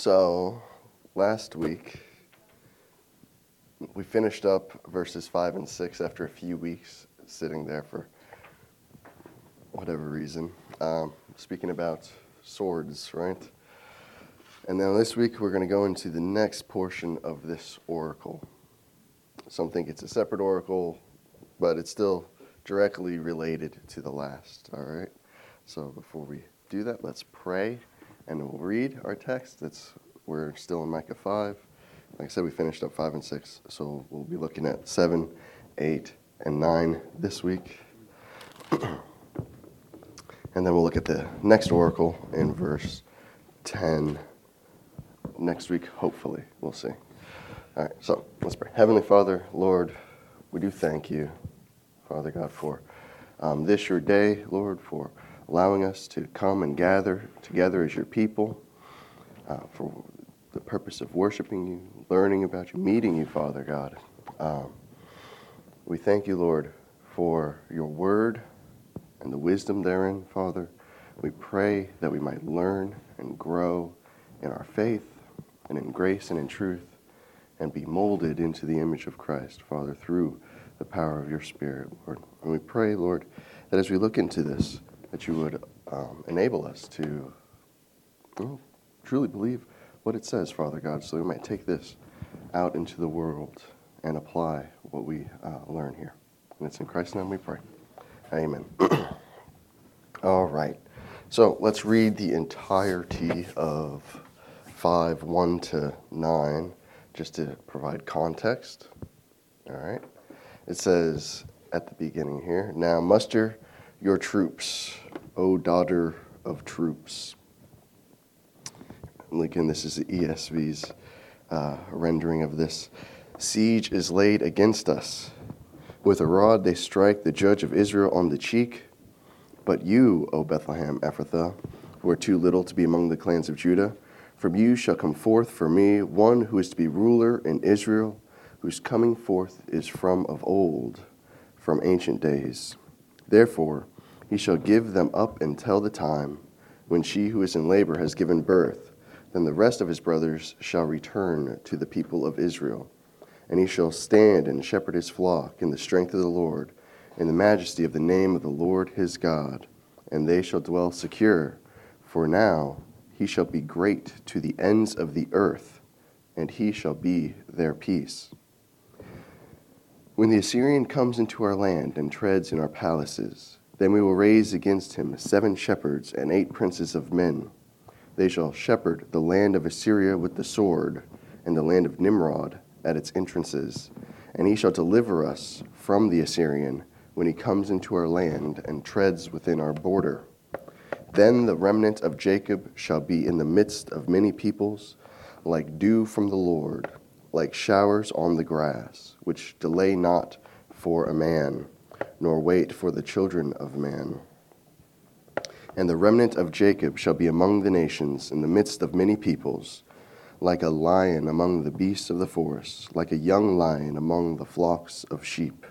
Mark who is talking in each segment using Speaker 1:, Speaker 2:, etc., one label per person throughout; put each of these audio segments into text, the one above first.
Speaker 1: So, last week, we finished up verses 5 and 6 after a few weeks sitting there for whatever reason, um, speaking about swords, right? And now this week, we're going to go into the next portion of this oracle. Some think it's a separate oracle, but it's still directly related to the last, all right? So, before we do that, let's pray and we'll read our text. It's, we're still in Micah 5. Like I said, we finished up 5 and 6, so we'll be looking at 7, 8, and 9 this week. and then we'll look at the next oracle in verse 10 next week, hopefully. We'll see. All right, so let's pray. Heavenly Father, Lord, we do thank you, Father God, for um, this your day, Lord, for allowing us to come and gather together as your people uh, for the purpose of worshiping you, learning about you, meeting you, Father God. Um, we thank you, Lord, for your word and the wisdom therein, Father. We pray that we might learn and grow in our faith and in grace and in truth and be molded into the image of Christ, Father, through the power of your Spirit, Lord. And we pray, Lord, that as we look into this, that you would um, enable us to truly believe what it says, Father God, so we might take this out into the world and apply what we uh, learn here. And it's in Christ's name we pray. Amen. All right. So let's read the entirety of 5 1 to 9 just to provide context. All right. It says at the beginning here Now muster your troops, O daughter of troops. Again, this is the ESV's uh, rendering of this. Siege is laid against us. With a rod they strike the judge of Israel on the cheek. But you, O Bethlehem Ephrathah, who are too little to be among the clans of Judah, from you shall come forth for me one who is to be ruler in Israel, whose coming forth is from of old, from ancient days. Therefore, he shall give them up until the time when she who is in labor has given birth. Then the rest of his brothers shall return to the people of Israel. And he shall stand and shepherd his flock in the strength of the Lord, in the majesty of the name of the Lord his God. And they shall dwell secure. For now he shall be great to the ends of the earth, and he shall be their peace. When the Assyrian comes into our land and treads in our palaces, then we will raise against him seven shepherds and eight princes of men. They shall shepherd the land of Assyria with the sword, and the land of Nimrod at its entrances. And he shall deliver us from the Assyrian when he comes into our land and treads within our border. Then the remnant of Jacob shall be in the midst of many peoples, like dew from the Lord, like showers on the grass, which delay not for a man nor wait for the children of man. And the remnant of Jacob shall be among the nations, in the midst of many peoples, like a lion among the beasts of the forest, like a young lion among the flocks of sheep,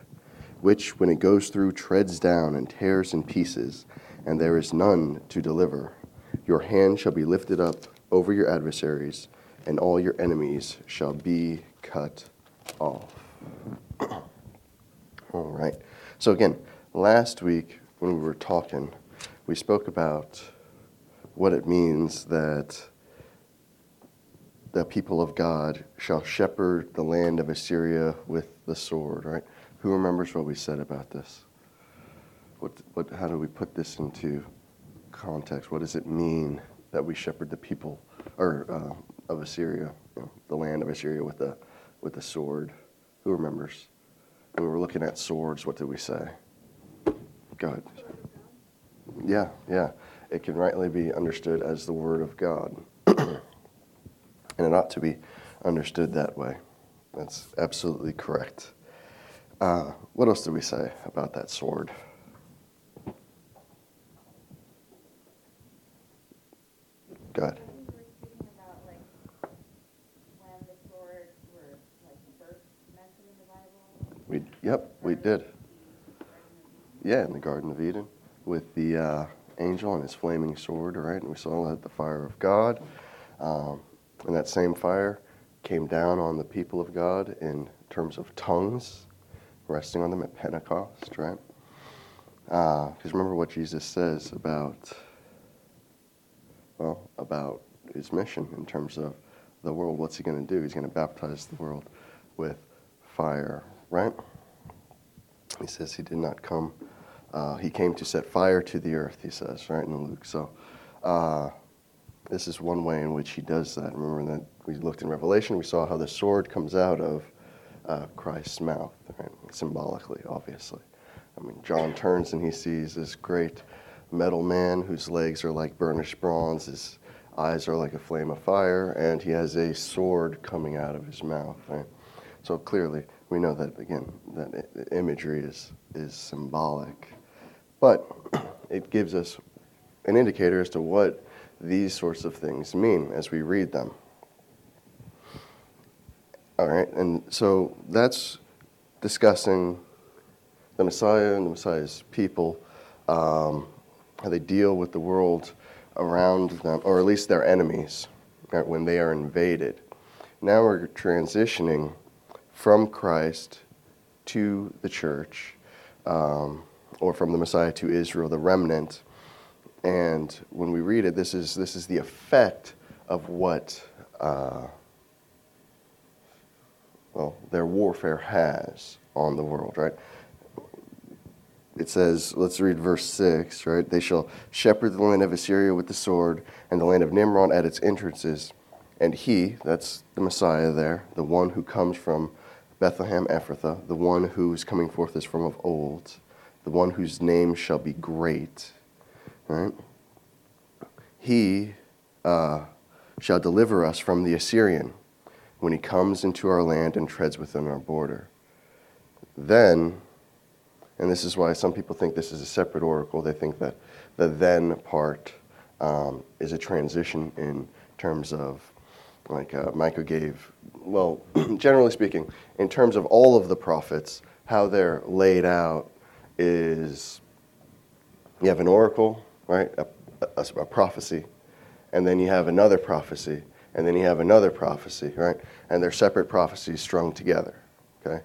Speaker 1: which, when it goes through, treads down and tears in pieces, and there is none to deliver. Your hand shall be lifted up over your adversaries, and all your enemies shall be cut off. all right. So, again, last week when we were talking, we spoke about what it means that the people of God shall shepherd the land of Assyria with the sword, right? Who remembers what we said about this? What, what, how do we put this into context? What does it mean that we shepherd the people or uh, of Assyria, you know, the land of Assyria with the with the sword? Who remembers? We were looking at swords, what did we say? Go ahead. Yeah, yeah. It can rightly be understood as the Word of God. and it ought to be understood that way. That's absolutely correct. Uh, what else did we say about that sword? Go ahead. We, yep, we did. Yeah, in the Garden of Eden with the uh, angel and his flaming sword, right? And we saw that the fire of God. Um, And that same fire came down on the people of God in terms of tongues, resting on them at Pentecost, right? Because uh, remember what Jesus says about, well, about his mission in terms of the world. What's he going to do? He's going to baptize the world with fire, right? He says he did not come, uh, he came to set fire to the earth, he says, right, in Luke. So, uh, this is one way in which he does that. Remember that we looked in Revelation, we saw how the sword comes out of uh, Christ's mouth, right? symbolically, obviously. I mean, John turns and he sees this great metal man whose legs are like burnished bronze, his eyes are like a flame of fire, and he has a sword coming out of his mouth. Right? So clearly, we know that again, that imagery is is symbolic, but it gives us an indicator as to what these sorts of things mean as we read them. All right, and so that's discussing the Messiah and the Messiah's people, um, how they deal with the world around them, or at least their enemies, right, when they are invaded. Now we're transitioning from Christ to the church, um, or from the Messiah to Israel, the remnant. And when we read it, this is, this is the effect of what uh, well, their warfare has on the world, right? it says, let's read verse 6, right? They shall shepherd the land of Assyria with the sword, and the land of Nimrod at its entrances. And he, that's the Messiah there, the one who comes from Bethlehem Ephrathah, the one whose coming forth is from of old, the one whose name shall be great, right? He uh, shall deliver us from the Assyrian when he comes into our land and treads within our border. Then and this is why some people think this is a separate oracle. They think that the then part um, is a transition in terms of, like uh, Micah gave, well, generally speaking, in terms of all of the prophets, how they're laid out is you have an oracle, right? A, a, a prophecy, and then you have another prophecy, and then you have another prophecy, right? And they're separate prophecies strung together, okay?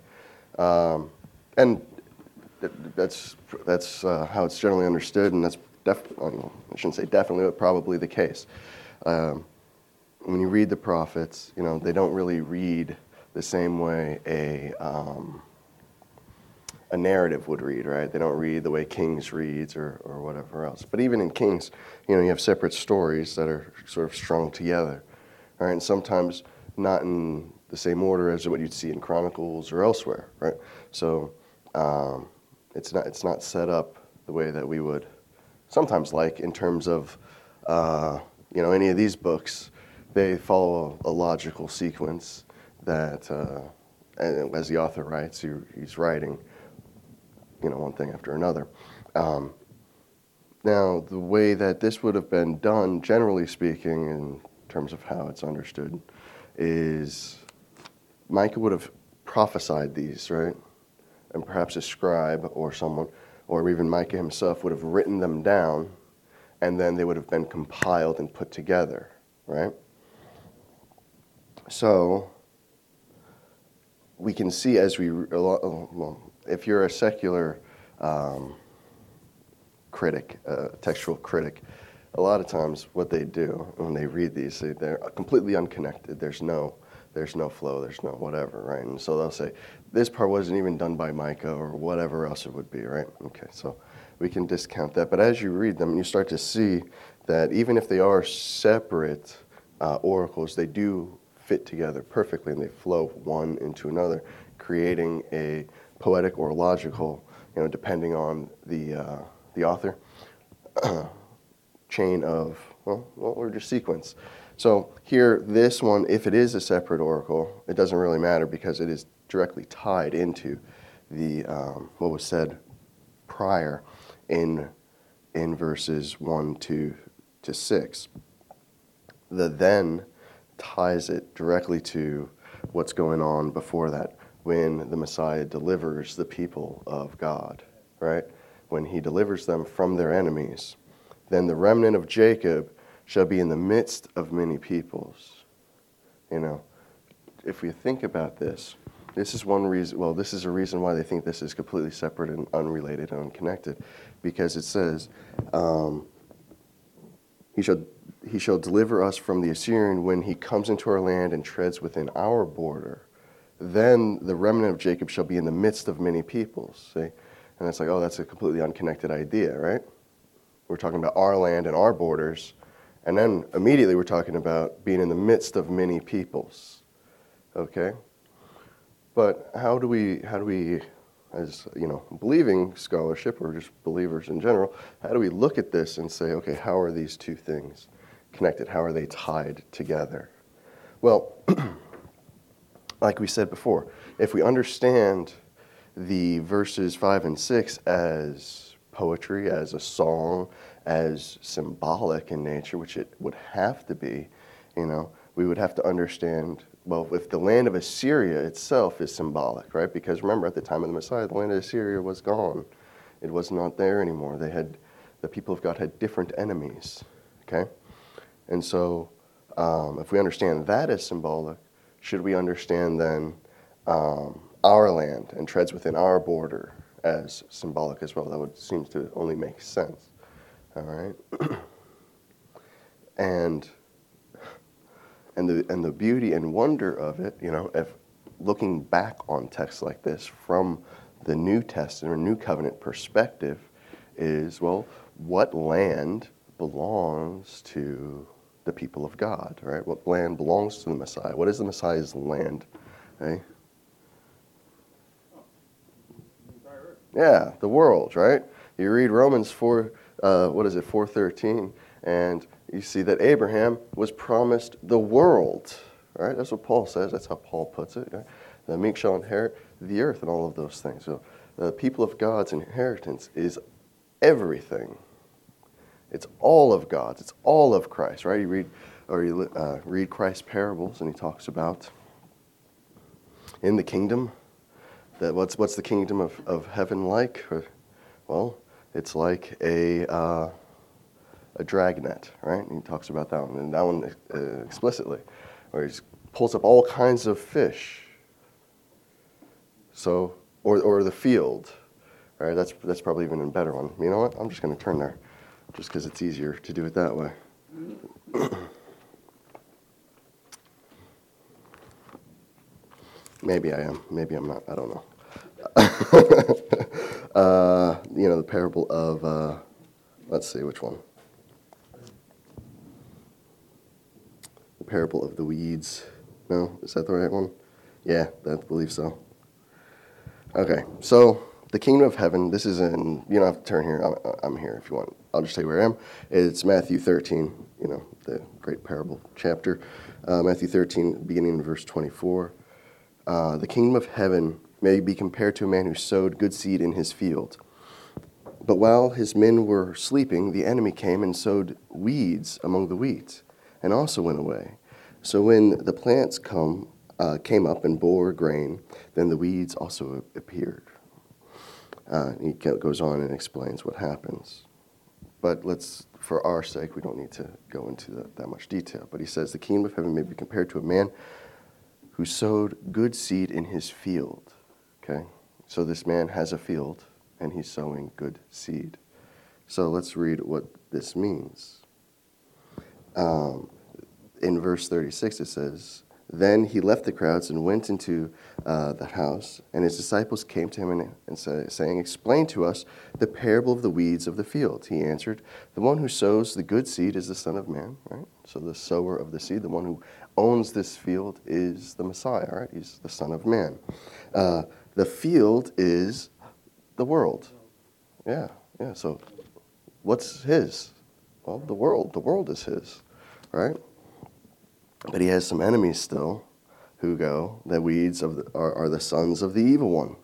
Speaker 1: Um, and that's that's uh, how it's generally understood, and that's def- I, I shouldn't say definitely, but probably the case. Um, when you read the prophets, you know they don't really read the same way a um, a narrative would read, right? They don't read the way Kings reads or, or whatever else. But even in Kings, you know, you have separate stories that are sort of strung together, right? And sometimes not in the same order as what you'd see in Chronicles or elsewhere, right? So um, it's not it's not set up the way that we would sometimes like in terms of uh, you know any of these books. They follow a, logical sequence that, uh, as the author writes, he, he's writing you know one thing after another. Um, now, the way that this would have been done, generally speaking, in terms of how it's understood, is Micah would have prophesied these, right? and perhaps a scribe or someone, or even Micah himself, would have written them down, and then they would have been compiled and put together, right? So, we can see as we, well, if you're a secular um, critic, a textual critic, a lot of times what they do when they read these, they're completely unconnected. There's no there's no flow, there's no whatever, right? And so they'll say, this part wasn't even done by Micah or whatever else it would be, right? Okay, so we can discount that. But as you read them, you start to see that even if they are separate uh, oracles, they do fit together perfectly and they flow one into another, creating a poetic or logical, you know, depending on the, uh, the author, chain of, well, or just sequence. So here, this one, if it is a separate oracle, it doesn't really matter because it is directly tied into the um, what was said prior in in verses one to to six. The then ties it directly to what's going on before that when the Messiah delivers the people of God, right? When he delivers them from their enemies, then the remnant of Jacob shall be in the midst of many peoples. You know, if we think about this, this is one reason, well, this is a reason why they think this is completely separate and unrelated and unconnected, because it says, um, he, shall, he shall deliver us from the Assyrian when he comes into our land and treads within our border. Then the remnant of Jacob shall be in the midst of many peoples. See? And it's like, oh, that's a completely unconnected idea, right? We're talking about our land and our borders. And then immediately we're talking about being in the midst of many peoples. Okay? But how do we, how do we, as you know, believing scholarship or just believers in general, how do we look at this and say, okay, how are these two things connected? How are they tied together? Well, like we said before, if we understand the verses 5 and 6 as poetry, as a song, as symbolic in nature, which it would have to be, you know, we would have to understand well, if the land of Assyria itself is symbolic, right? Because remember, at the time of the Messiah, the land of Assyria was gone. It was not there anymore. They had, the people of God had different enemies, okay? And so, um, if we understand that as symbolic, should we understand then um, our land and treads within our border as symbolic as well? That would seem to only make sense, all right? and and the and the beauty and wonder of it, you know, if looking back on texts like this from the New Testament or New Covenant perspective, is well, what land belongs to the people of God, right? What land belongs to the Messiah? What is the Messiah's land? Right? Yeah, the world, right? You read Romans four, uh, what is it, four thirteen, and you see that Abraham was promised the world. Right? That's what Paul says. That's how Paul puts it. Right? The meek shall inherit the earth and all of those things. So the people of God's inheritance is everything. It's all of God's. It's all of Christ. Right? You read or you uh, read Christ's parables, and he talks about in the kingdom that what's what's the kingdom of, of heaven like? Well, it's like a uh, a dragnet, right? And he talks about that one, and that one uh, explicitly, where he pulls up all kinds of fish. So, or, or the field, right? That's, that's probably even a better one. You know what? I'm just going to turn there, just because it's easier to do it that way. Maybe I am. Maybe I'm not. I don't know. uh, you know, the parable of, uh, let's see, which one? Parable of the weeds. No, is that the right one? Yeah, I believe so. Okay, so the kingdom of heaven. This is in. You don't have to turn here. I'm, I'm here if you want. I'll just tell you where I am. It's Matthew 13. You know the great parable chapter. Uh, Matthew 13, beginning in verse 24. Uh, the kingdom of heaven may be compared to a man who sowed good seed in his field. But while his men were sleeping, the enemy came and sowed weeds among the wheat and also went away. So when the plants come, uh, came up and bore grain, then the weeds also appeared. Uh, he goes on and explains what happens. But let's, for our sake, we don't need to go into that, that much detail. But he says, The kingdom of heaven may be compared to a man who sowed good seed in his field. Okay? So this man has a field and he's sowing good seed. So let's read what this means. Um, in verse 36, it says, Then he left the crowds and went into uh, the house, and his disciples came to him and, and say, saying, Explain to us the parable of the weeds of the field. He answered, The one who sows the good seed is the Son of Man, right? So the sower of the seed, the one who owns this field, is the Messiah, right? He's the Son of Man. Uh, the field is the world. Yeah, yeah. So what's his? Well, the world. The world is his, right? But he has some enemies still who go, the weeds of the, are, are the sons of the evil one.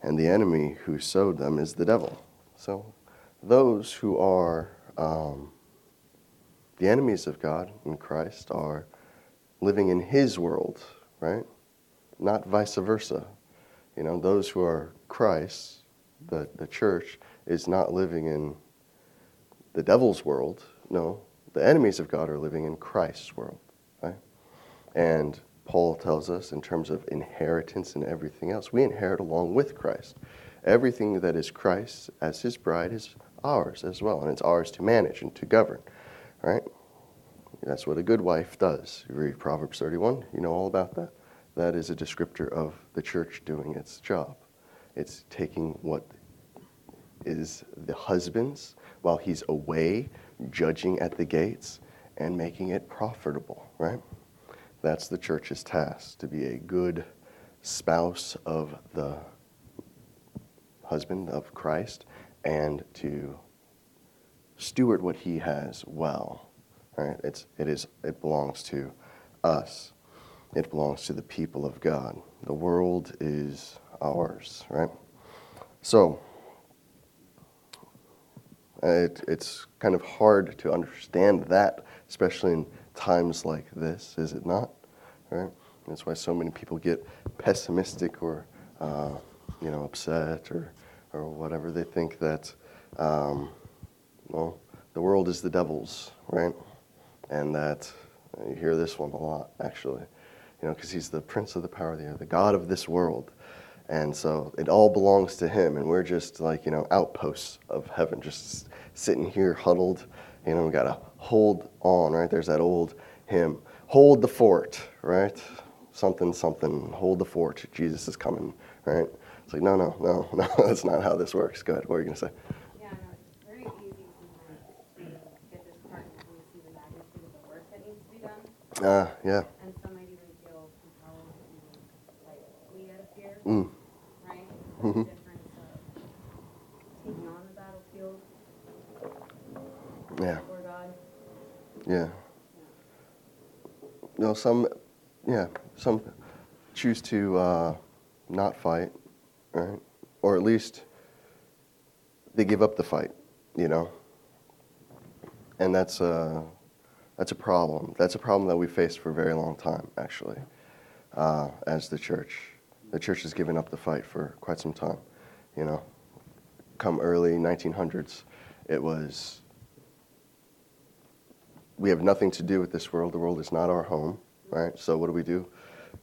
Speaker 1: And the enemy who sowed them is the devil. So those who are um, the enemies of God in Christ are living in his world, right? Not vice versa. You know, those who are Christ, the, the church, is not living in the devil's world. No, the enemies of God are living in Christ's world. And Paul tells us in terms of inheritance and everything else, we inherit along with Christ. Everything that is Christ as his bride is ours as well, and it's ours to manage and to govern, right? That's what a good wife does. You read Proverbs 31, you know all about that. That is a descriptor of the church doing its job. It's taking what is the husband's while he's away judging at the gates and making it profitable, right? That's the church's task to be a good spouse of the husband of Christ and to steward what he has well. Right? It's, it, is, it belongs to us. It belongs to the people of God. The world is ours, right? So, it, it's kind of hard to understand that, especially in times like this, is it not? Right? That's why so many people get pessimistic or, uh, you know, upset or, or whatever. They think that, um, well, the world is the devil's, right? And that you hear this one a lot, actually, you know, because he's the prince of the power of the air, the God of this world. And so it all belongs to him, and we're just like, you know, outposts of heaven, just sitting here huddled. You know, we got to hold on, right? There's that old hymn, hold the fort, right? Something, something, hold the fort. Jesus is coming, right? It's like, no, no, no, no, that's not how this works. Go ahead. What are you going to say?
Speaker 2: Yeah, no, it's very easy sometimes to get disheartened when you see the magnitude of the work that needs to be done.
Speaker 1: Uh, yeah.
Speaker 2: And some might even feel compelled to like flee out of fear,
Speaker 1: Mm.
Speaker 2: right?
Speaker 1: Mhm.
Speaker 2: The difference of taking on the battlefield
Speaker 1: Yeah. Yeah. No, some, yeah, some choose to uh, not fight, right? Or at least they give up the fight, you know. And that's a that's a problem. That's a problem that we faced for a very long time, actually, uh, as the church. The church has given up the fight for quite some time, you know. Come early 1900s, it was we have nothing to do with this world. The world is not our home, right? So what do we do?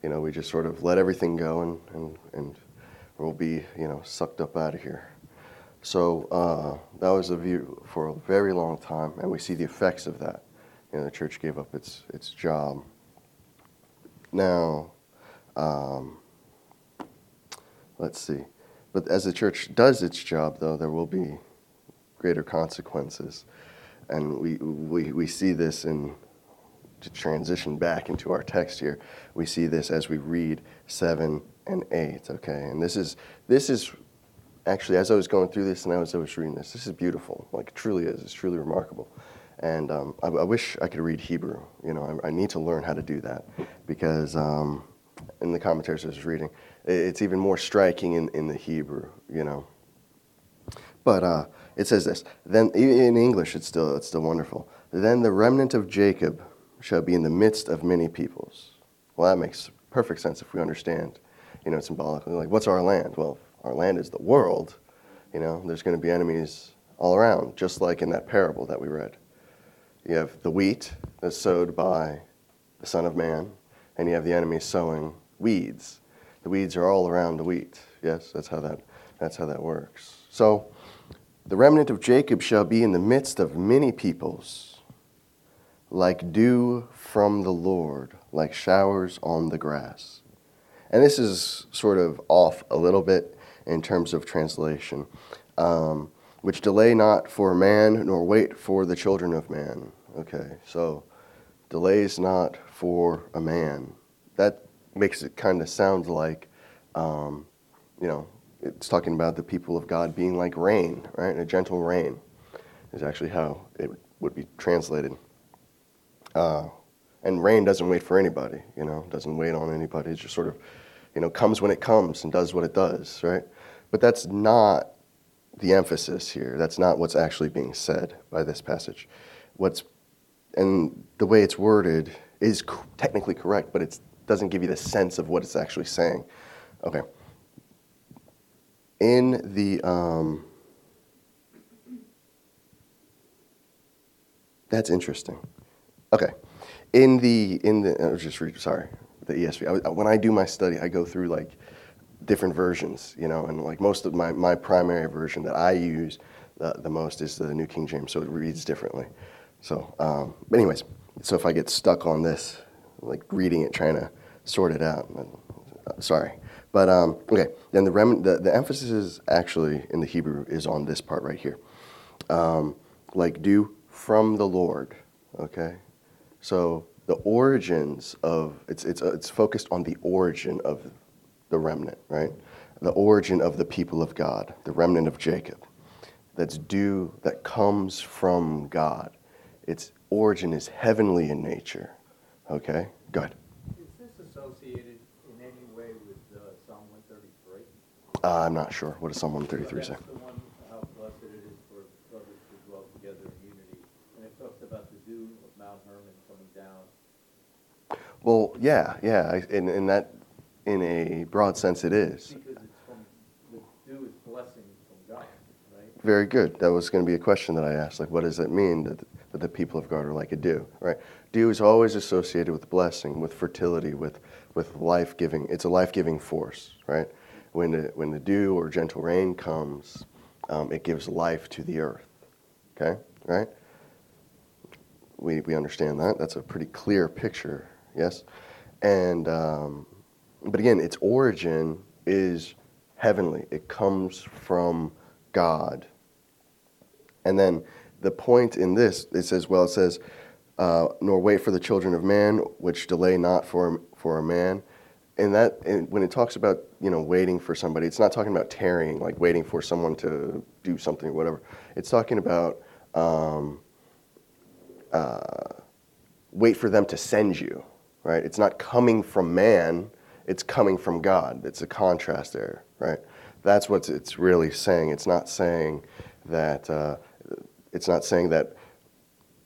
Speaker 1: You know, we just sort of let everything go and, and, and we'll be, you know, sucked up out of here. So uh, that was a view for a very long time, and we see the effects of that. You know, the church gave up its, its job. Now, um, let's see. But as the church does its job, though, there will be greater consequences and we, we, we see this in to transition back into our text here we see this as we read 7 and 8 okay? And this is this is actually as i was going through this and as i was reading this this is beautiful like it truly is it's truly remarkable. And um, I, I, wish i could read hebrew you know I, I, need to learn how to do that because um, in the commentaries i was reading it's even more striking in, in the hebrew you know? But uh, it says this. Then in English, it's still it's still wonderful. Then the remnant of Jacob shall be in the midst of many peoples. Well, that makes perfect sense if we understand, you know, symbolically. Like, what's our land? Well, our land is the world. You know, there's going to be enemies all around, just like in that parable that we read. You have the wheat that's sowed by the Son of Man, and you have the enemy sowing weeds. The weeds are all around the wheat. Yes, that's how that that's how that works. So the remnant of Jacob shall be in the midst of many peoples, like dew from the Lord, like showers on the grass. And this is sort of off a little bit in terms of translation, um, which delay not for man, nor wait for the children of man. Okay, so delays not for a man. That makes it kind of sound like, um, you know, it's talking about the people of God being like rain, right? A gentle rain is actually how it would be translated. Uh, and rain doesn't wait for anybody, you know, doesn't wait on anybody. It just sort of, you know, comes when it comes and does what it does, right? But that's not the emphasis here. That's not what's actually being said by this passage. What's and the way it's worded is technically correct, but it doesn't give you the sense of what it's actually saying. Okay in the um, that's interesting. Okay, in the in the I was just read sorry the ESV. I, when I do my study, I go through like different versions, you know, and like most of my my primary version that I use the, the most is the New King James, so it reads differently. So, um, but anyways, so if I get stuck on this, like reading it, trying to sort it out, uh, sorry. But um, okay, then the, rem- the the emphasis is actually in the Hebrew is on this part right here, um, like dew from the Lord. Okay, so the origins of it's it's uh, it's focused on the origin of the remnant, right? The origin of the people of God, the remnant of Jacob. That's dew that comes from God. Its origin is heavenly in nature. Okay? Go ahead.
Speaker 3: Is this associated in any way with uh, Psalm 133?
Speaker 1: Uh, I'm not sure. What does Psalm 133 say?
Speaker 3: The one, how blessed it is for brothers to dwell together in unity. And it talks about the dew of Mount Hermon coming down.
Speaker 1: Well, yeah, yeah. In that, in a broad sense, it is.
Speaker 3: Because it's from, the dew is blessing from God, right?
Speaker 1: Very good. That was going to be a question that I asked. Like, what does it mean that, that the people of God are like a dew? Right? Dew is always associated with blessing, with fertility, with with life giving. It's a life giving force, right? When the when the dew or gentle rain comes, um, it gives life to the earth. Okay, right? We we understand that. That's a pretty clear picture. Yes, and um, but again, its origin is heavenly. It comes from God. And then the point in this, it says, well, it says, uh, nor wait for the children of man, which delay not for, for a man. And that, and when it talks about, you know, waiting for somebody, it's not talking about tarrying, like waiting for someone to do something or whatever. It's talking about um, uh, wait for them to send you, right? It's not coming from man, it's coming from God. It's a contrast there, right? That's what it's really saying. It's not saying that uh, it's not saying that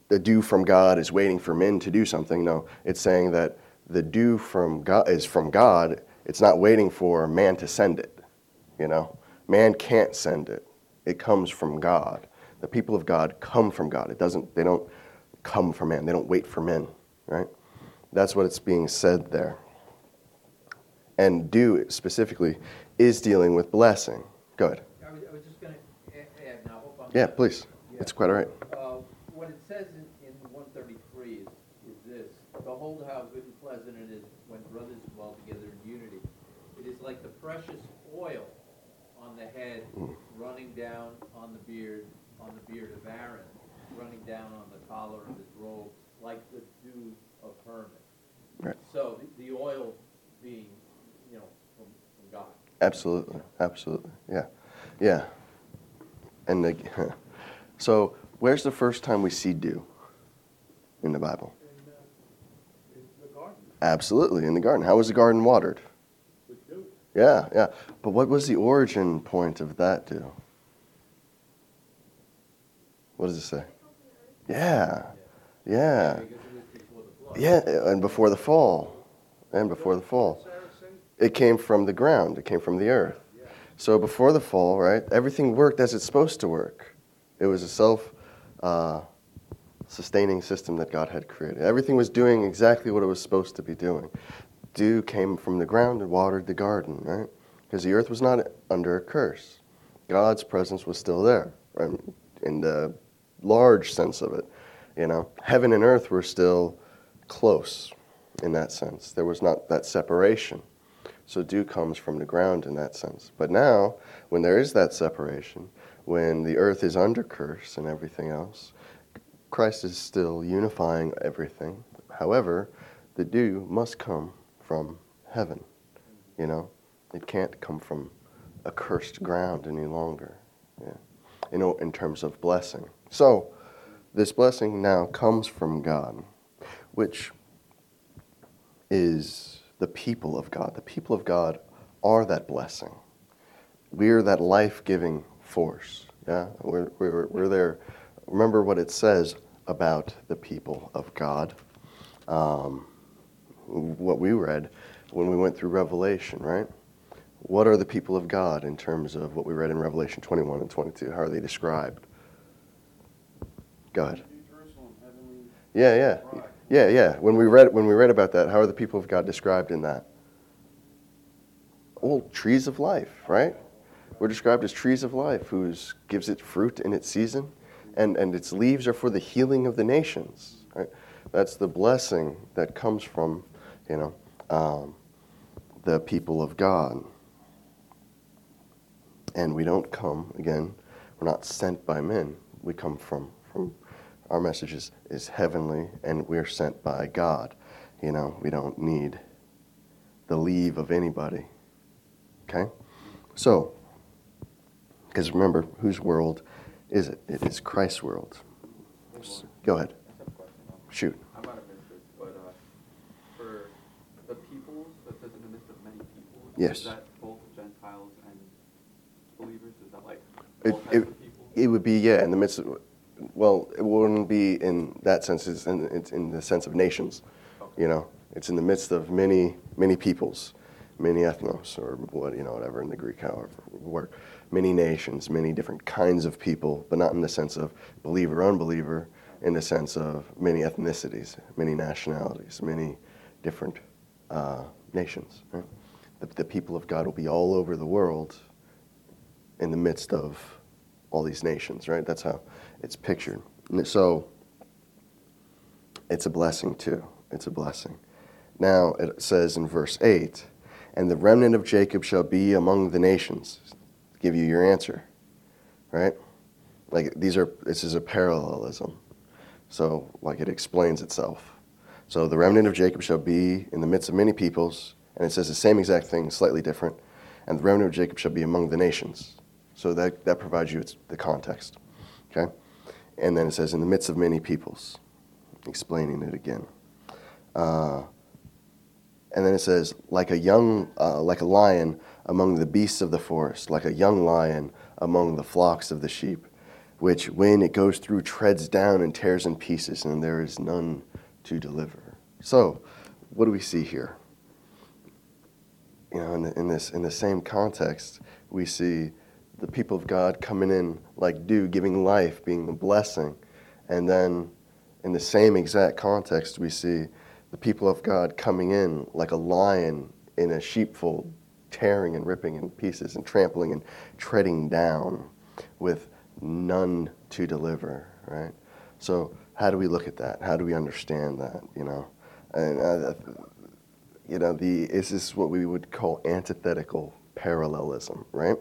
Speaker 1: the dew from God is waiting for men to do something. No, it's saying that the dew from God is from God. It's not waiting for man to send it. You know, man can't send it. It comes from God. The people of God come from God. It doesn't. They don't come from man. They don't wait for men. Right. That's what it's being said there. And dew specifically is dealing with blessing. Go ahead.
Speaker 3: I was, I was just gonna a- add, now, I hope I'm.
Speaker 1: Yeah, please. It's quite all right.
Speaker 3: Uh, What it says in, in one thirty-three is, is this, behold how good and pleasant it is when brothers dwell together in unity. It is like the precious oil on the head,
Speaker 1: Mm.
Speaker 3: running down on the beard, on the beard of Aaron, running down on the collar of his robe, like the dew of Hermon.
Speaker 1: Right.
Speaker 3: So the, the oil being, you know, from, from God.
Speaker 1: Absolutely, absolutely, yeah, yeah. And the, so, where's the first time we see dew in the Bible?
Speaker 3: In, uh, in the garden,
Speaker 1: Absolutely, in the garden. How was the garden watered? Yeah, yeah. But what was the origin point of that dew? What does it say? Yeah, yeah, yeah. And before the fall, and before the fall, it came from the ground. It came from the earth. So before the fall, right, everything worked as it's supposed to work. It was a self uh, sustaining system that God had created. Everything was doing exactly what it was supposed to be doing. Dew came from the ground and watered the garden, right? Because the earth was not under a curse. God's presence was still there, right? in the large sense of it. You know, heaven and earth were still close in that sense. There was not that separation. So dew comes from the ground in that sense. But now, when there is that separation, when the earth is under curse and everything else, Christ is still unifying everything. However, the dew must come from heaven. You know, it can't come from accursed ground any longer. Yeah. You know, in terms of blessing. So, this blessing now comes from God, which is the people of God. The people of God are that blessing. We're that life giving force. Yeah, we're, we're, we're there. Remember what it says about the people of God. Um, what we read when we went through Revelation, right? What are the people of God in terms of what we read in Revelation 21 and 22? How are they described? Go ahead. Yeah, yeah. Yeah, yeah. When we read when we read about that, how are the people of God described in that? Well, trees of life, right? We're described as trees of life, whose gives it fruit in its season, and, and its leaves are for the healing of the nations. Right? That's the blessing that comes from, you know, um, the people of God. And we don't come again. We're not sent by men. We come from from our message is, is heavenly, and we're sent by God. You know, we don't need the leave of anybody. Okay? So, because remember, whose world is it? It is Christ's world. Go ahead. Shoot.
Speaker 4: I might have missed this, but uh, for the peoples, that says in the midst of many peoples,
Speaker 1: Yes.
Speaker 4: is that both Gentiles and believers? Is that like
Speaker 1: It,
Speaker 4: types
Speaker 1: it,
Speaker 4: of people?
Speaker 1: it would be, yeah, in the midst of, well, it wouldn't be in that sense, it's in, it's in the sense of nations.
Speaker 4: Okay.
Speaker 1: You know, it's in the midst of many, many peoples, many ethnos, or what, you know, whatever in the Greek, however, it would work. Many nations, many different kinds of people, but not in the sense of believer, unbeliever, in the sense of many ethnicities, many nationalities, many different uh, nations. Right? The, the people of God will be all over the world in the midst of all these nations, right? That's how it's pictured. And so it's a blessing too. It's a blessing. Now it says in verse 8, and the remnant of Jacob shall be among the nations. Give you your answer, right? Like these are, this is a parallelism. So, like it explains itself. So, the remnant of Jacob shall be in the midst of many peoples, and it says the same exact thing, slightly different. And the remnant of Jacob shall be among the nations. So, that, that provides you the context. Okay? And then it says, in the midst of many peoples, explaining it again. Uh, and then it says, like a young, uh, like a lion among the beasts of the forest, like a young lion among the flocks of the sheep, which when it goes through treads down and tears in pieces, and there is none to deliver. So, what do we see here? You know, in, the, in this in the same context, we see the people of God coming in like dew, giving life, being the blessing, and then in the same exact context, we see the people of God coming in like a lion in a sheepfold, tearing and ripping in pieces and trampling and treading down with none to deliver, right? So, how do we look at that? How do we understand that, you know? And, uh, you know, the, this is what we would call antithetical parallelism, right?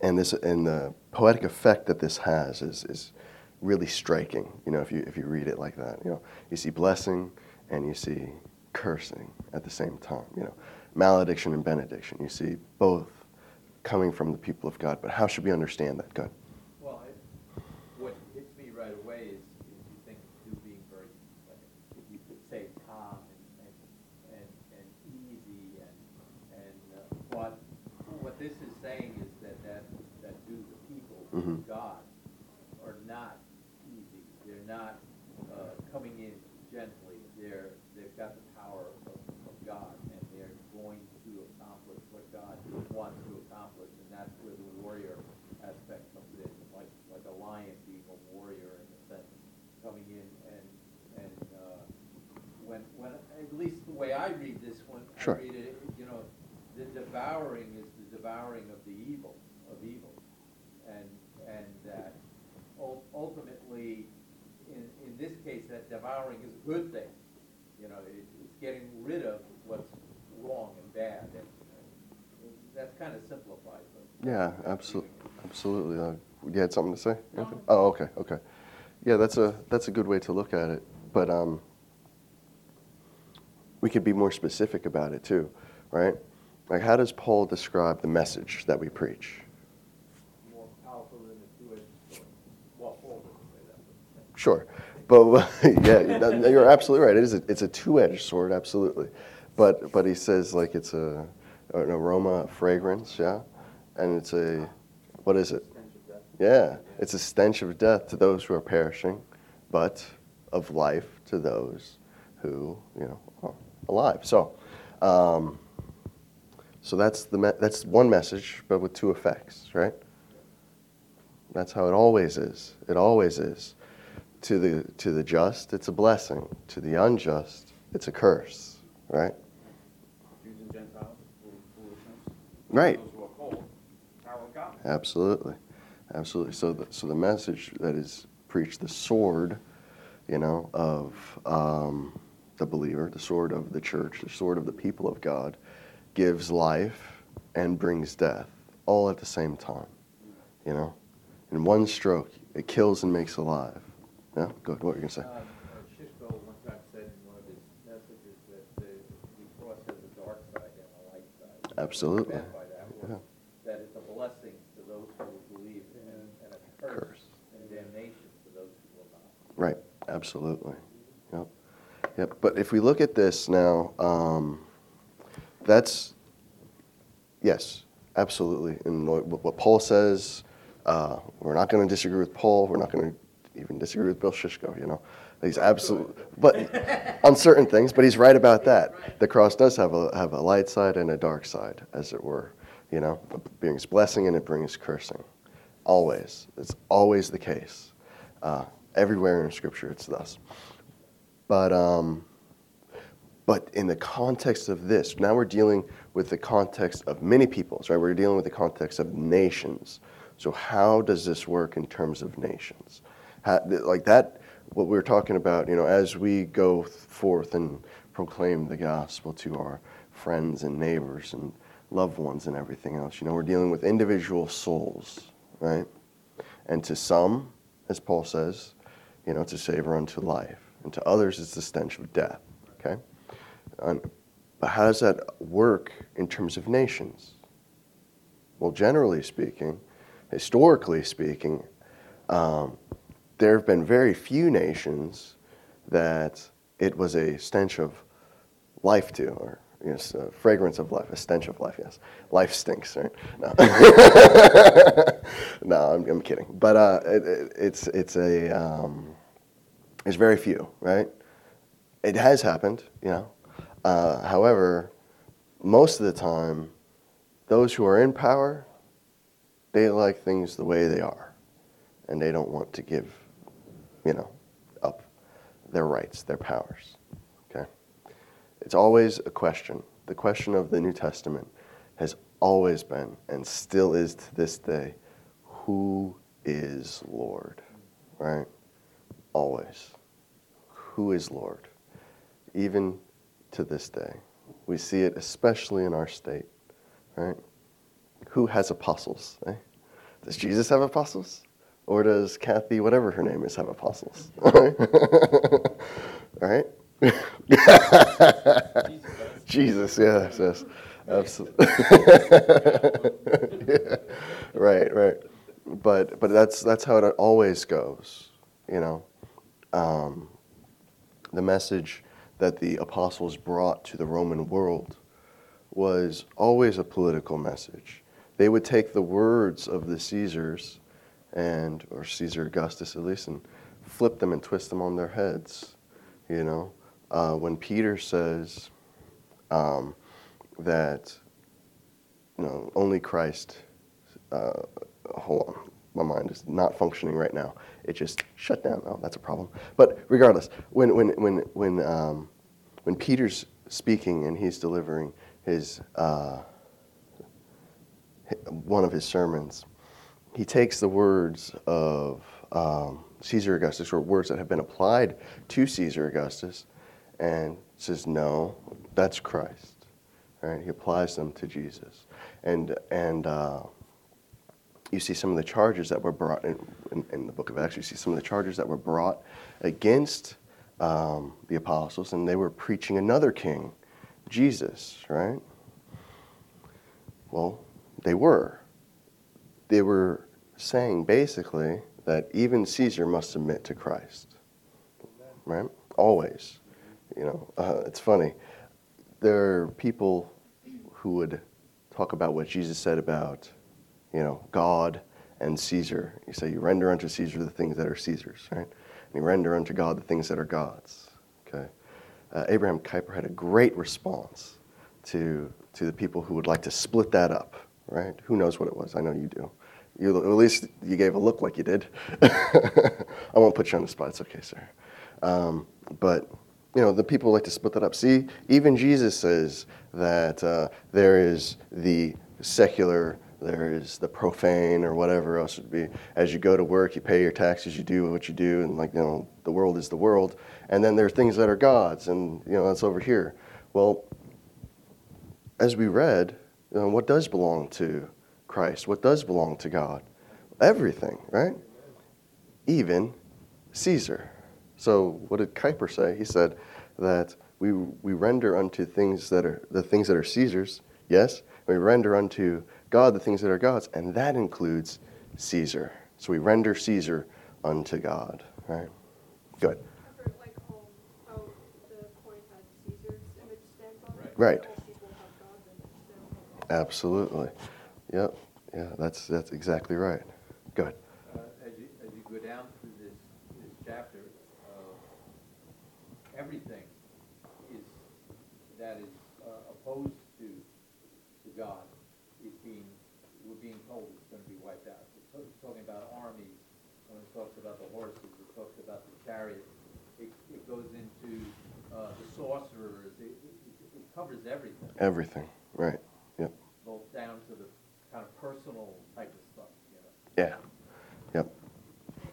Speaker 1: And this and the poetic effect that this has is, is really striking. You know, if you if you read it like that, you know, you see blessing and you see cursing at the same time. You know, malediction and benediction. You see both coming from the people of God. But how should we understand that? God?
Speaker 3: Well, it, what hits me right away is, is you think of Dew being very, like, if you could say calm and, and, and, and easy and, and, uh, but what this is saying is that, that, that Dew, the people,
Speaker 1: Mhm.
Speaker 3: God, are not easy. They're not, uh, coming in gently. They're, they've got the power of, of God and they're going to accomplish what God wants to accomplish. And that's where the warrior aspect comes in, like, like a lion being a warrior in a sense, coming in and, and, uh, when, when, at least the way I read this one, I
Speaker 1: Sure.
Speaker 3: read it, you know, the devouring is the devouring of the evil, of evil. And, and that ul- ultimately, in, in this case, that devouring is a good thing. You know, it, it's getting rid of what's wrong and bad, and, and that's kind of simplified, but.
Speaker 1: Yeah, absolutely, absolutely. Uh, you had something to say? Anthony? Oh, okay, okay. Yeah, that's a that's a good way to look at it. But um, we could be more specific about it too, right? Like, how does Paul describe the message that we preach?
Speaker 3: More powerful than a two-edged sword. Well, Paul doesn't say that, but.
Speaker 1: Sure, but yeah, you're absolutely right. It is. A, it's a two-edged sword, absolutely. But but he says like it's a an aroma, a fragrance, yeah, and it's a what is it?
Speaker 4: Stench of death.
Speaker 1: Yeah, it's a stench of death to those who are perishing, but of life to those who you know alive. So, um, so that's the me- that's one message, but with two effects, right? That's how it always is. It always is. to the to the just, it's a blessing. To the unjust, it's a curse, right?
Speaker 4: Jews and Gentiles, foolishness.
Speaker 1: Right.
Speaker 4: Those who are called, power of God.
Speaker 1: Absolutely, absolutely. So, the, so the message that is preached, the sword, you know, of um, the believer, the sword of the church, the sword of the people of God, gives life and brings death, all at the same time. You know, in one stroke, it kills and makes alive. Yeah, go ahead. What were you gonna say?
Speaker 3: Um, uh, Shishko one time said in one of his messages that the, the cross has a dark side and a light side.
Speaker 1: Absolutely.
Speaker 3: What he meant by that
Speaker 1: Yeah.
Speaker 3: that it's a blessing to those who believe and, and a curse
Speaker 1: Curse.
Speaker 3: and damnation to those who will not.
Speaker 1: Right, absolutely. Yep. Yep. But if we look at this now, um, that's, yes, absolutely. And what, what Paul says, uh, we're not going to disagree with Paul. We're not going to even disagree with Bill Shishko, you know. He's absolutely, but on certain things, but he's right about that. The cross does have a, have a light side and a dark side, as it were. You know, it brings blessing and it brings cursing. Always. It's always the case. Uh, everywhere in Scripture, it's thus. But um, but in the context of this, now we're dealing with the context of many peoples, right? We're dealing with the context of nations. So how does this work in terms of nations? How, like that, what we're talking about, you know, as we go forth and proclaim the gospel to our friends and neighbors and loved ones and everything else, you know, we're dealing with individual souls, right? And to some, as Paul says, you know, to a savor unto life. And to others, it's the stench of death, okay? Um, but how does that work in terms of nations? Well, generally speaking, historically speaking, um, there have been very few nations that it was a stench of life to, or yes, a fragrance of life, a stench of life. Yes, life stinks, right? No, no, I'm, I'm kidding. But uh, it, it, it's it's a um, it's very few, right? It has happened, you know. Uh, however, most of the time, those who are in power, they like things the way they are, and they don't want to give, you know, up their rights, their powers. Okay, it's always a question. The question of the New Testament has always been, and still is to this day, who is Lord? Right? Always. Who is Lord? Even to this day. We see it especially in our state, right? Who has apostles? Eh? Does Jesus have apostles? Or does Kathy, whatever her name is, have apostles? right? Jesus, yes, yes. Absolutely. yeah. Right, right. But but that's that's how it always goes, you know. Um, the message that the apostles brought to the Roman world was always a political message. They would take the words of the Caesars and or Caesar Augustus at least and flip them and twist them on their heads. You know, uh, when Peter says um, that you know only Christ. Uh, hold on, my mind is not functioning right now. It just shut down. Oh, that's a problem. But regardless, when when when when um, when Peter's speaking and he's delivering his uh, one of his sermons, he takes the words of um, Caesar Augustus, or words that have been applied to Caesar Augustus, and says, "No, that's Christ." Right? He applies them to Jesus, and and uh, you see some of the charges that were brought in, in, in, the book of Acts. You see some of the charges that were brought against um, the apostles, and they were preaching another king, Jesus. Right? Well, they were. They were saying basically that even Caesar must submit to Christ. Right? Always. You know, uh, it's funny. There are people who would talk about what Jesus said about, you know, God and Caesar. You say, you render unto Caesar the things that are Caesar's, right? And you render unto God the things that are God's. Okay. Uh, Abraham Kuyper had a great response to to the people who would like to split that up, right? Who knows what it was? I know you do. You, at least you gave a look like you did. I won't put you on the spot. It's okay, sir. Um, but you know, the people like to split that up. See, even Jesus says that uh, there is the secular, there is the profane, or whatever else would be. As you go to work, you pay your taxes, you do what you do, and like you know, the world is the world. And then there are things that are gods, and you know, that's over here. Well, as we read, you know, what does belong to Christ? What does belong to God? Everything, right? Even Caesar. So what did Kuyper say? He said that we, we render unto things that are the things that are Caesar's, yes. We render unto God the things that are God's, and that includes Caesar. So we render Caesar unto God, right? Good. Right. Absolutely. Yep. Yeah, that's that's exactly right. Good.
Speaker 3: Uh, As you, as you go down through this, this chapter, uh, everything is, that is uh, opposed to, to God is being, we're being told it's gonna be wiped out. It's ta- It's talking about armies, when it talks about the horses, it talks about the chariots. It, it goes into uh, the sorcerers, it, it, it covers everything,
Speaker 1: Everything. Right. Yep.
Speaker 3: both down to the kind of personal type of stuff, you know?
Speaker 1: Yeah. Yep.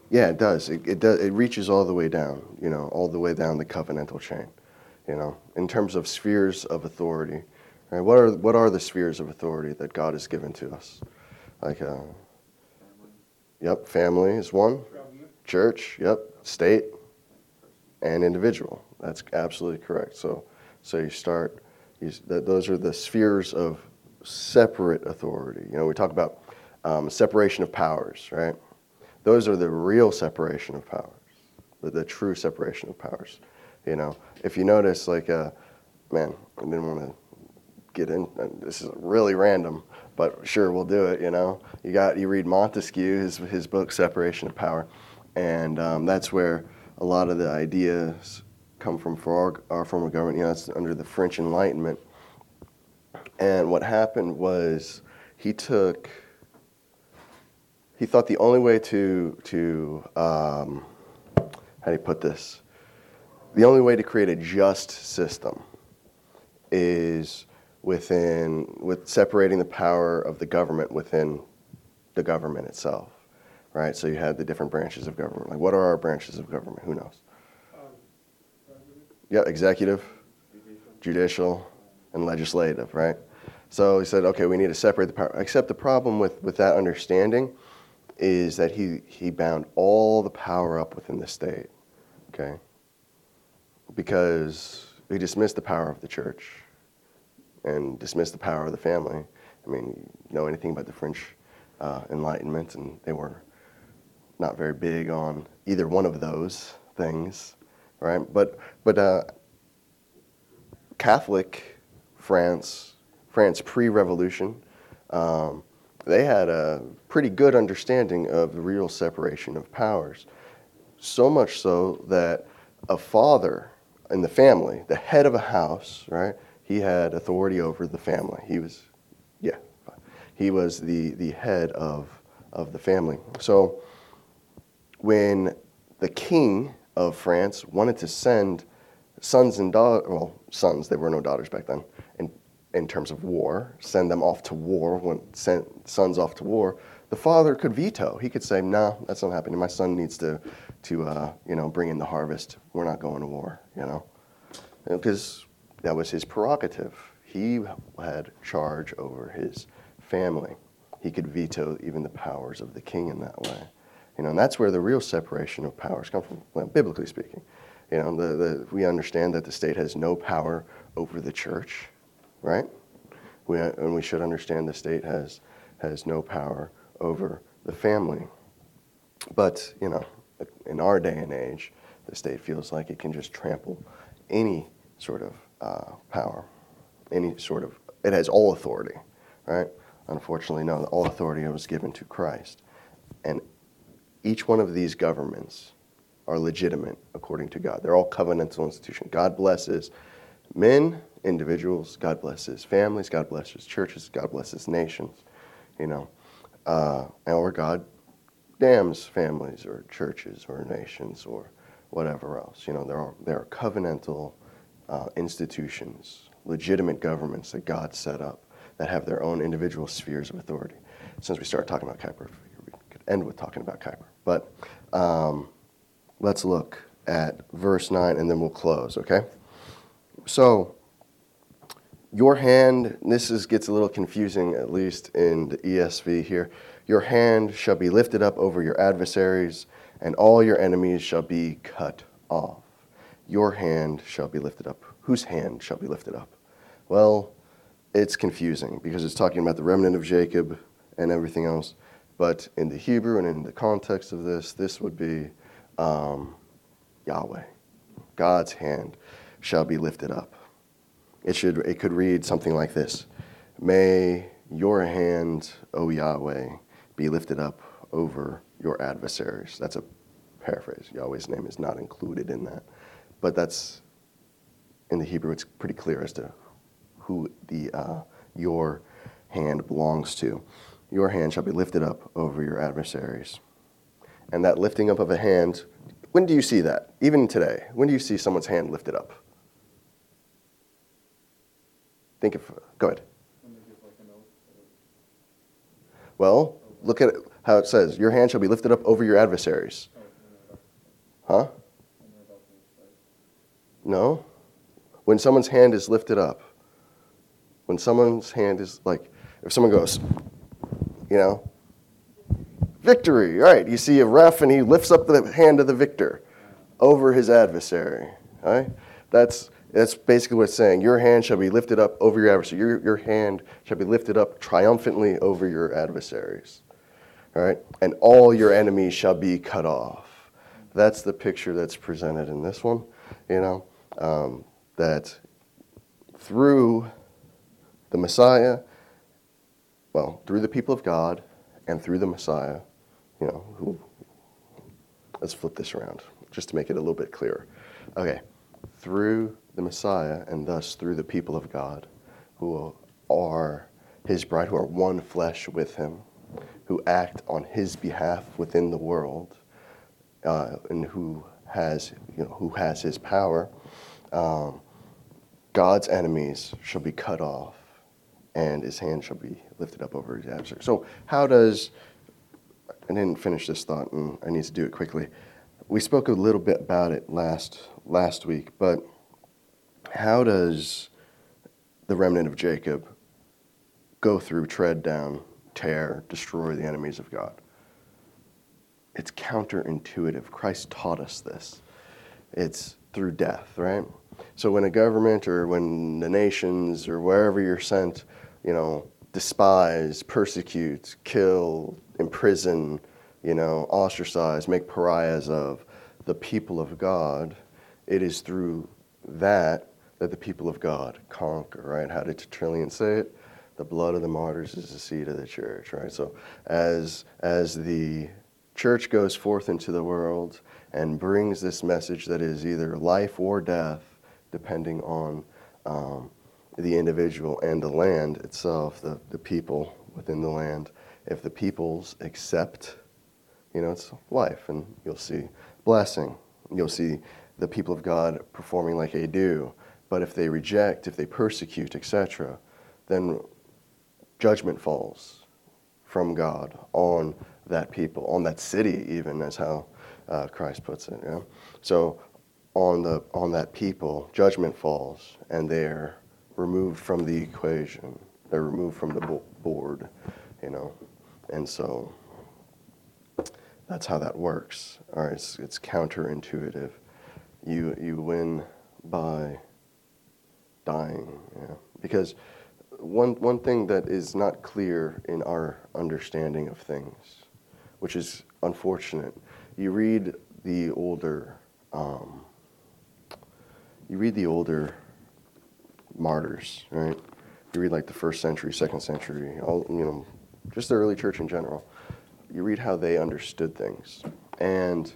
Speaker 1: Yeah, it does. It, it does. It reaches all the way down. You know, all the way down the covenantal chain. You know, in terms of spheres of authority. Right? What are what are the spheres of authority that God has given to us? Like, uh, yep, family is one. Church. Yep. State. and individual. That's absolutely correct. So, so you start. You, th- those are the spheres of separate authority. You know, we talk about um, separation of powers, right? Those are the real separation of powers, the, the true separation of powers. You know, if you notice, like, uh, man, I didn't want to get in. uh, This is really random, but sure, we'll do it. You know, you got you read Montesquieu, his his book Separation of Power, and um, that's where a lot of the ideas come from for our, our form of government. You know, it's under the French Enlightenment. And what happened was he took. He thought the only way to to um, how do you put this? The only way to create a just system is within with separating the power of the government within the government itself, right? So you had the different branches of government. Like, what are our branches of government? Who knows? Um, yeah, executive, judicial, and legislative, right? So he said, okay, we need to separate the power. Except the problem with, with that understanding is that he, he bound all the power up within the state, okay? Because he dismissed the power of the church and dismissed the power of the family. I mean, you know anything about the French uh, Enlightenment, and they were not very big on either one of those things, right? But but uh, Catholic France, France pre-revolution, um, they had a pretty good understanding of the real separation of powers. So much so that a father in the family, the head of a house, right? He had authority over the family. He was, yeah, he was the, the head of, of the family. So when the king of France wanted to send sons and daughters, well, sons, there were no daughters back then, in, in terms of war, send them off to war, when sent sons off to war, the father could veto. He could say, no, that's not happening. My son needs to, to uh, you know, bring in the harvest. We're not going to war, you know, because that was his prerogative. He had charge over his family. He could veto even the powers of the king in that way. You know, and that's where the real separation of powers come from, well, biblically speaking. You know, the, the, we understand that the state has no power over the church, right? We, and we should understand the state has, has no power over the family. But, you know, in our day and age, the state feels like it can just trample any sort of uh, power, any sort of, it has all authority, right? Unfortunately, no, all authority was given to Christ. And each one of these governments are legitimate according to God. They're all covenantal institutions. God blesses men, individuals. God blesses families. God blesses churches. God blesses nations. You know, uh, or God damns families or churches or nations or whatever else. You know, there are, there are covenantal uh, institutions, legitimate governments that God set up that have their own individual spheres of authority. Since we started talking about Kuyper, we could end with talking about Kuyper. But um, let's look at verse 9 and then we'll close, okay? So, your hand, this is, gets a little confusing, at least in the ESV here. Your hand shall be lifted up over your adversaries, and all your enemies shall be cut off. Your hand shall be lifted up. Whose hand shall be lifted up? Well, it's confusing because it's talking about the remnant of Jacob and everything else. But in the Hebrew and in the context of this, this would be um, Yahweh. God's hand shall be lifted up. It, should, it could read something like this May your hand, O Yahweh, be lifted up over your adversaries. That's a paraphrase. Yahweh's name is not included in that. But that's, in the Hebrew, it's pretty clear as to who the, uh, your hand belongs to. Your hand shall be lifted up over your adversaries. And that lifting up of a hand, when do you see that? Even today, when do you see someone's hand lifted up? Think of, go ahead. Well, look at how it says, Your hand shall be lifted up over your adversaries. Huh? No? When someone's hand is lifted up, when someone's hand is like, if someone goes, you know, victory, right? You see a ref and he lifts up the hand of the victor over his adversary, right? That's, that's basically what it's saying. Your hand shall be lifted up over your adversary. Your, your hand shall be lifted up triumphantly over your adversaries. All right? And all your enemies shall be cut off. That's the picture that's presented in this one. You know, um, that through the Messiah, well, through the people of God and through the Messiah, you know, who, let's flip this around just to make it a little bit clearer. Okay, through the Messiah and thus through the people of God who are his bride, who are one flesh with him, who act on his behalf within the world, uh, and who has, you know, who has his power, um, God's enemies shall be cut off, and his hand shall be lifted up over his adversary. So, how does I didn't finish this thought, and I need to do it quickly. We spoke a little bit about it last last week, but how does the remnant of Jacob go through, tread down, tear, destroy the enemies of God? It's counterintuitive. Christ taught us this. It's through death, right? So when a government or when the nations or wherever you're sent, you know, despise, persecute, kill, imprison, you know, ostracize, make pariahs of the people of God, it is through that that the people of God conquer, right? How did Tertullian say it? The blood of the martyrs is the seed of the church, right? So as as the church goes forth into the world and brings this message that is either life or death, depending on um, the individual and the land itself, the, the people within the land. If the peoples accept, you know, it's life, and you'll see blessing. You'll see the people of God performing like they do. But if they reject, if they persecute, etc., then judgment falls from God on that people, on that city, even as how uh, Christ puts it. Yeah? So on the on that people, judgment falls, and they're removed from the equation. They're removed from the board, you know, and so that's how that works. All right, it's, it's counterintuitive. You you win by dying. Because one, one thing that is not clear in our understanding of things, which is unfortunate, you read the older, um, you read the older martyrs, right? You read like the first century, second century, all you know, just the early church in general. You read how they understood things, and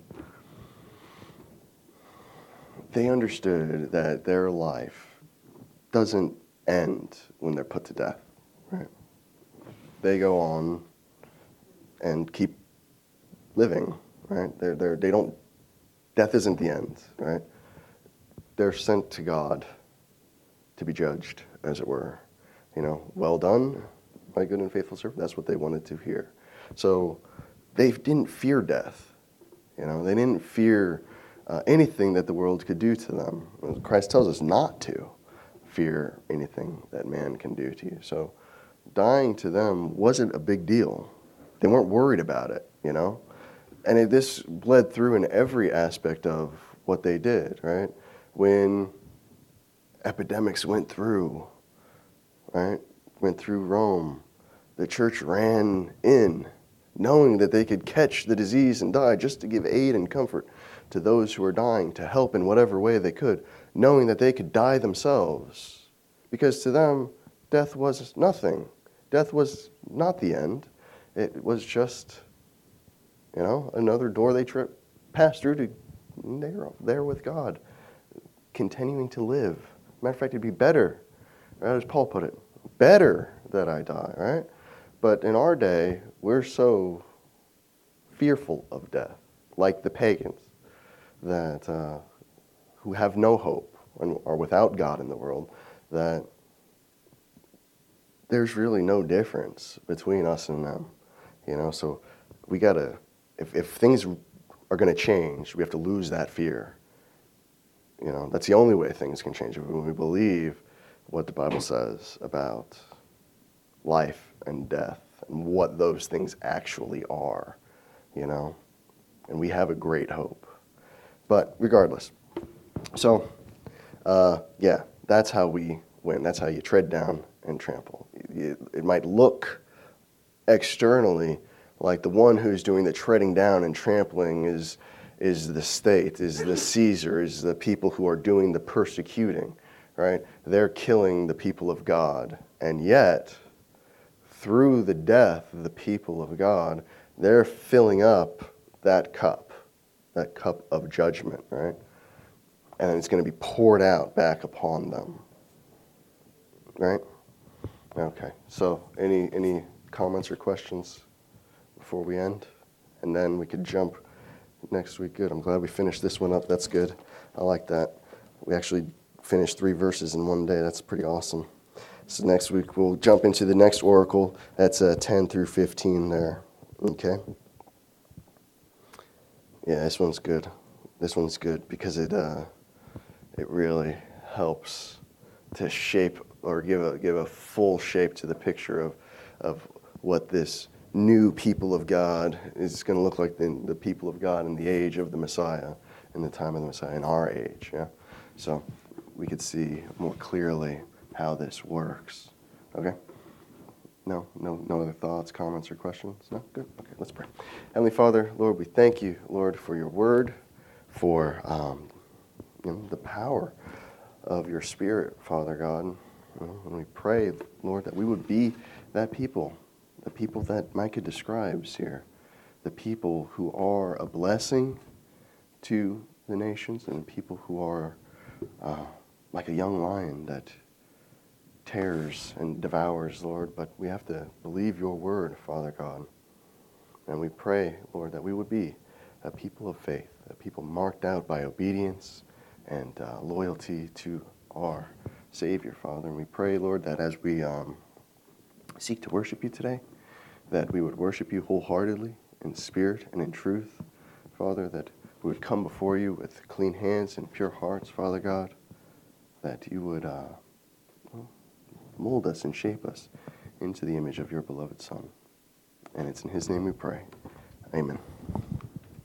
Speaker 1: they understood that their life doesn't end when they're put to death. Right? They go on and keep living, right? They're, they're, they don't, death isn't the end, right? They're sent to God to be judged, as it were. You know, well done, my good and faithful servant. That's what they wanted to hear. So they didn't fear death. You know, they didn't fear uh, anything that the world could do to them. Christ tells us not to fear anything that man can do to you. So dying to them wasn't a big deal. They weren't worried about it, you know? And it, this bled through in every aspect of what they did, right? When epidemics went through, right? Went through Rome, the church ran in, knowing that they could catch the disease and die just to give aid and comfort to those who were dying, to help in whatever way they could, knowing that they could die themselves. Because to them, death was nothing. Death was not the end. It was just, you know, another door they trip, passed through to there with God, continuing to live. Matter of fact, it'd be better, right, as Paul put it, better that I die, right? But in our day, we're so fearful of death, like the pagans that uh, who have no hope and are without God in the world, that there's really no difference between us and them. You know, so we gotta if if things are gonna change, we have to lose that fear. You know, that's the only way things can change when we believe what the Bible says about life and death and what those things actually are, you know. And we have a great hope. But regardless, so uh, yeah, that's how we win. That's how you tread down and trample. It, it might look externally like the one who's doing the treading down and trampling is is the state, is the Caesar, is the people who are doing the persecuting, right? They're killing the people of God. And yet, through the death of the people of God, they're filling up that cup, that cup of judgment, right? And it's going to be poured out back upon them. Right? Okay. So, any any comments or questions before we end? And then we could jump next week. Good. I'm glad we finished this one up. That's good. I like that. We actually finished three verses in one day. That's pretty awesome. So next week we'll jump into the next oracle. That's uh, 10 through 15 there. Okay. Yeah, this one's good. This one's good because it uh, it really helps to shape or give a give a full shape to the picture of of what this new people of God is going to look like the, the people of God in the age of the Messiah, in the time of the Messiah, in our age. Yeah, so we could see more clearly how this works. Okay. No, no, no other thoughts, comments, or questions? No? Good. Okay, let's pray. Heavenly Father, Lord, we thank you, Lord, for your word, for um, you know, the power of your Spirit, Father God. And we pray, Lord, that we would be that people, the people that Micah describes here, the people who are a blessing to the nations and people who are uh, like a young lion that tears and devours, Lord, but we have to believe your word, Father God. And we pray, Lord, that we would be a people of faith, a people marked out by obedience and uh, loyalty to our Savior, Father. And we pray, Lord, that as we um, seek to worship you today, that we would worship you wholeheartedly in spirit and in truth, Father, that we would come before you with clean hands and pure hearts, Father God, that you would. Uh, mold us and shape us into the image of your beloved Son. And it's in his name we pray. Amen.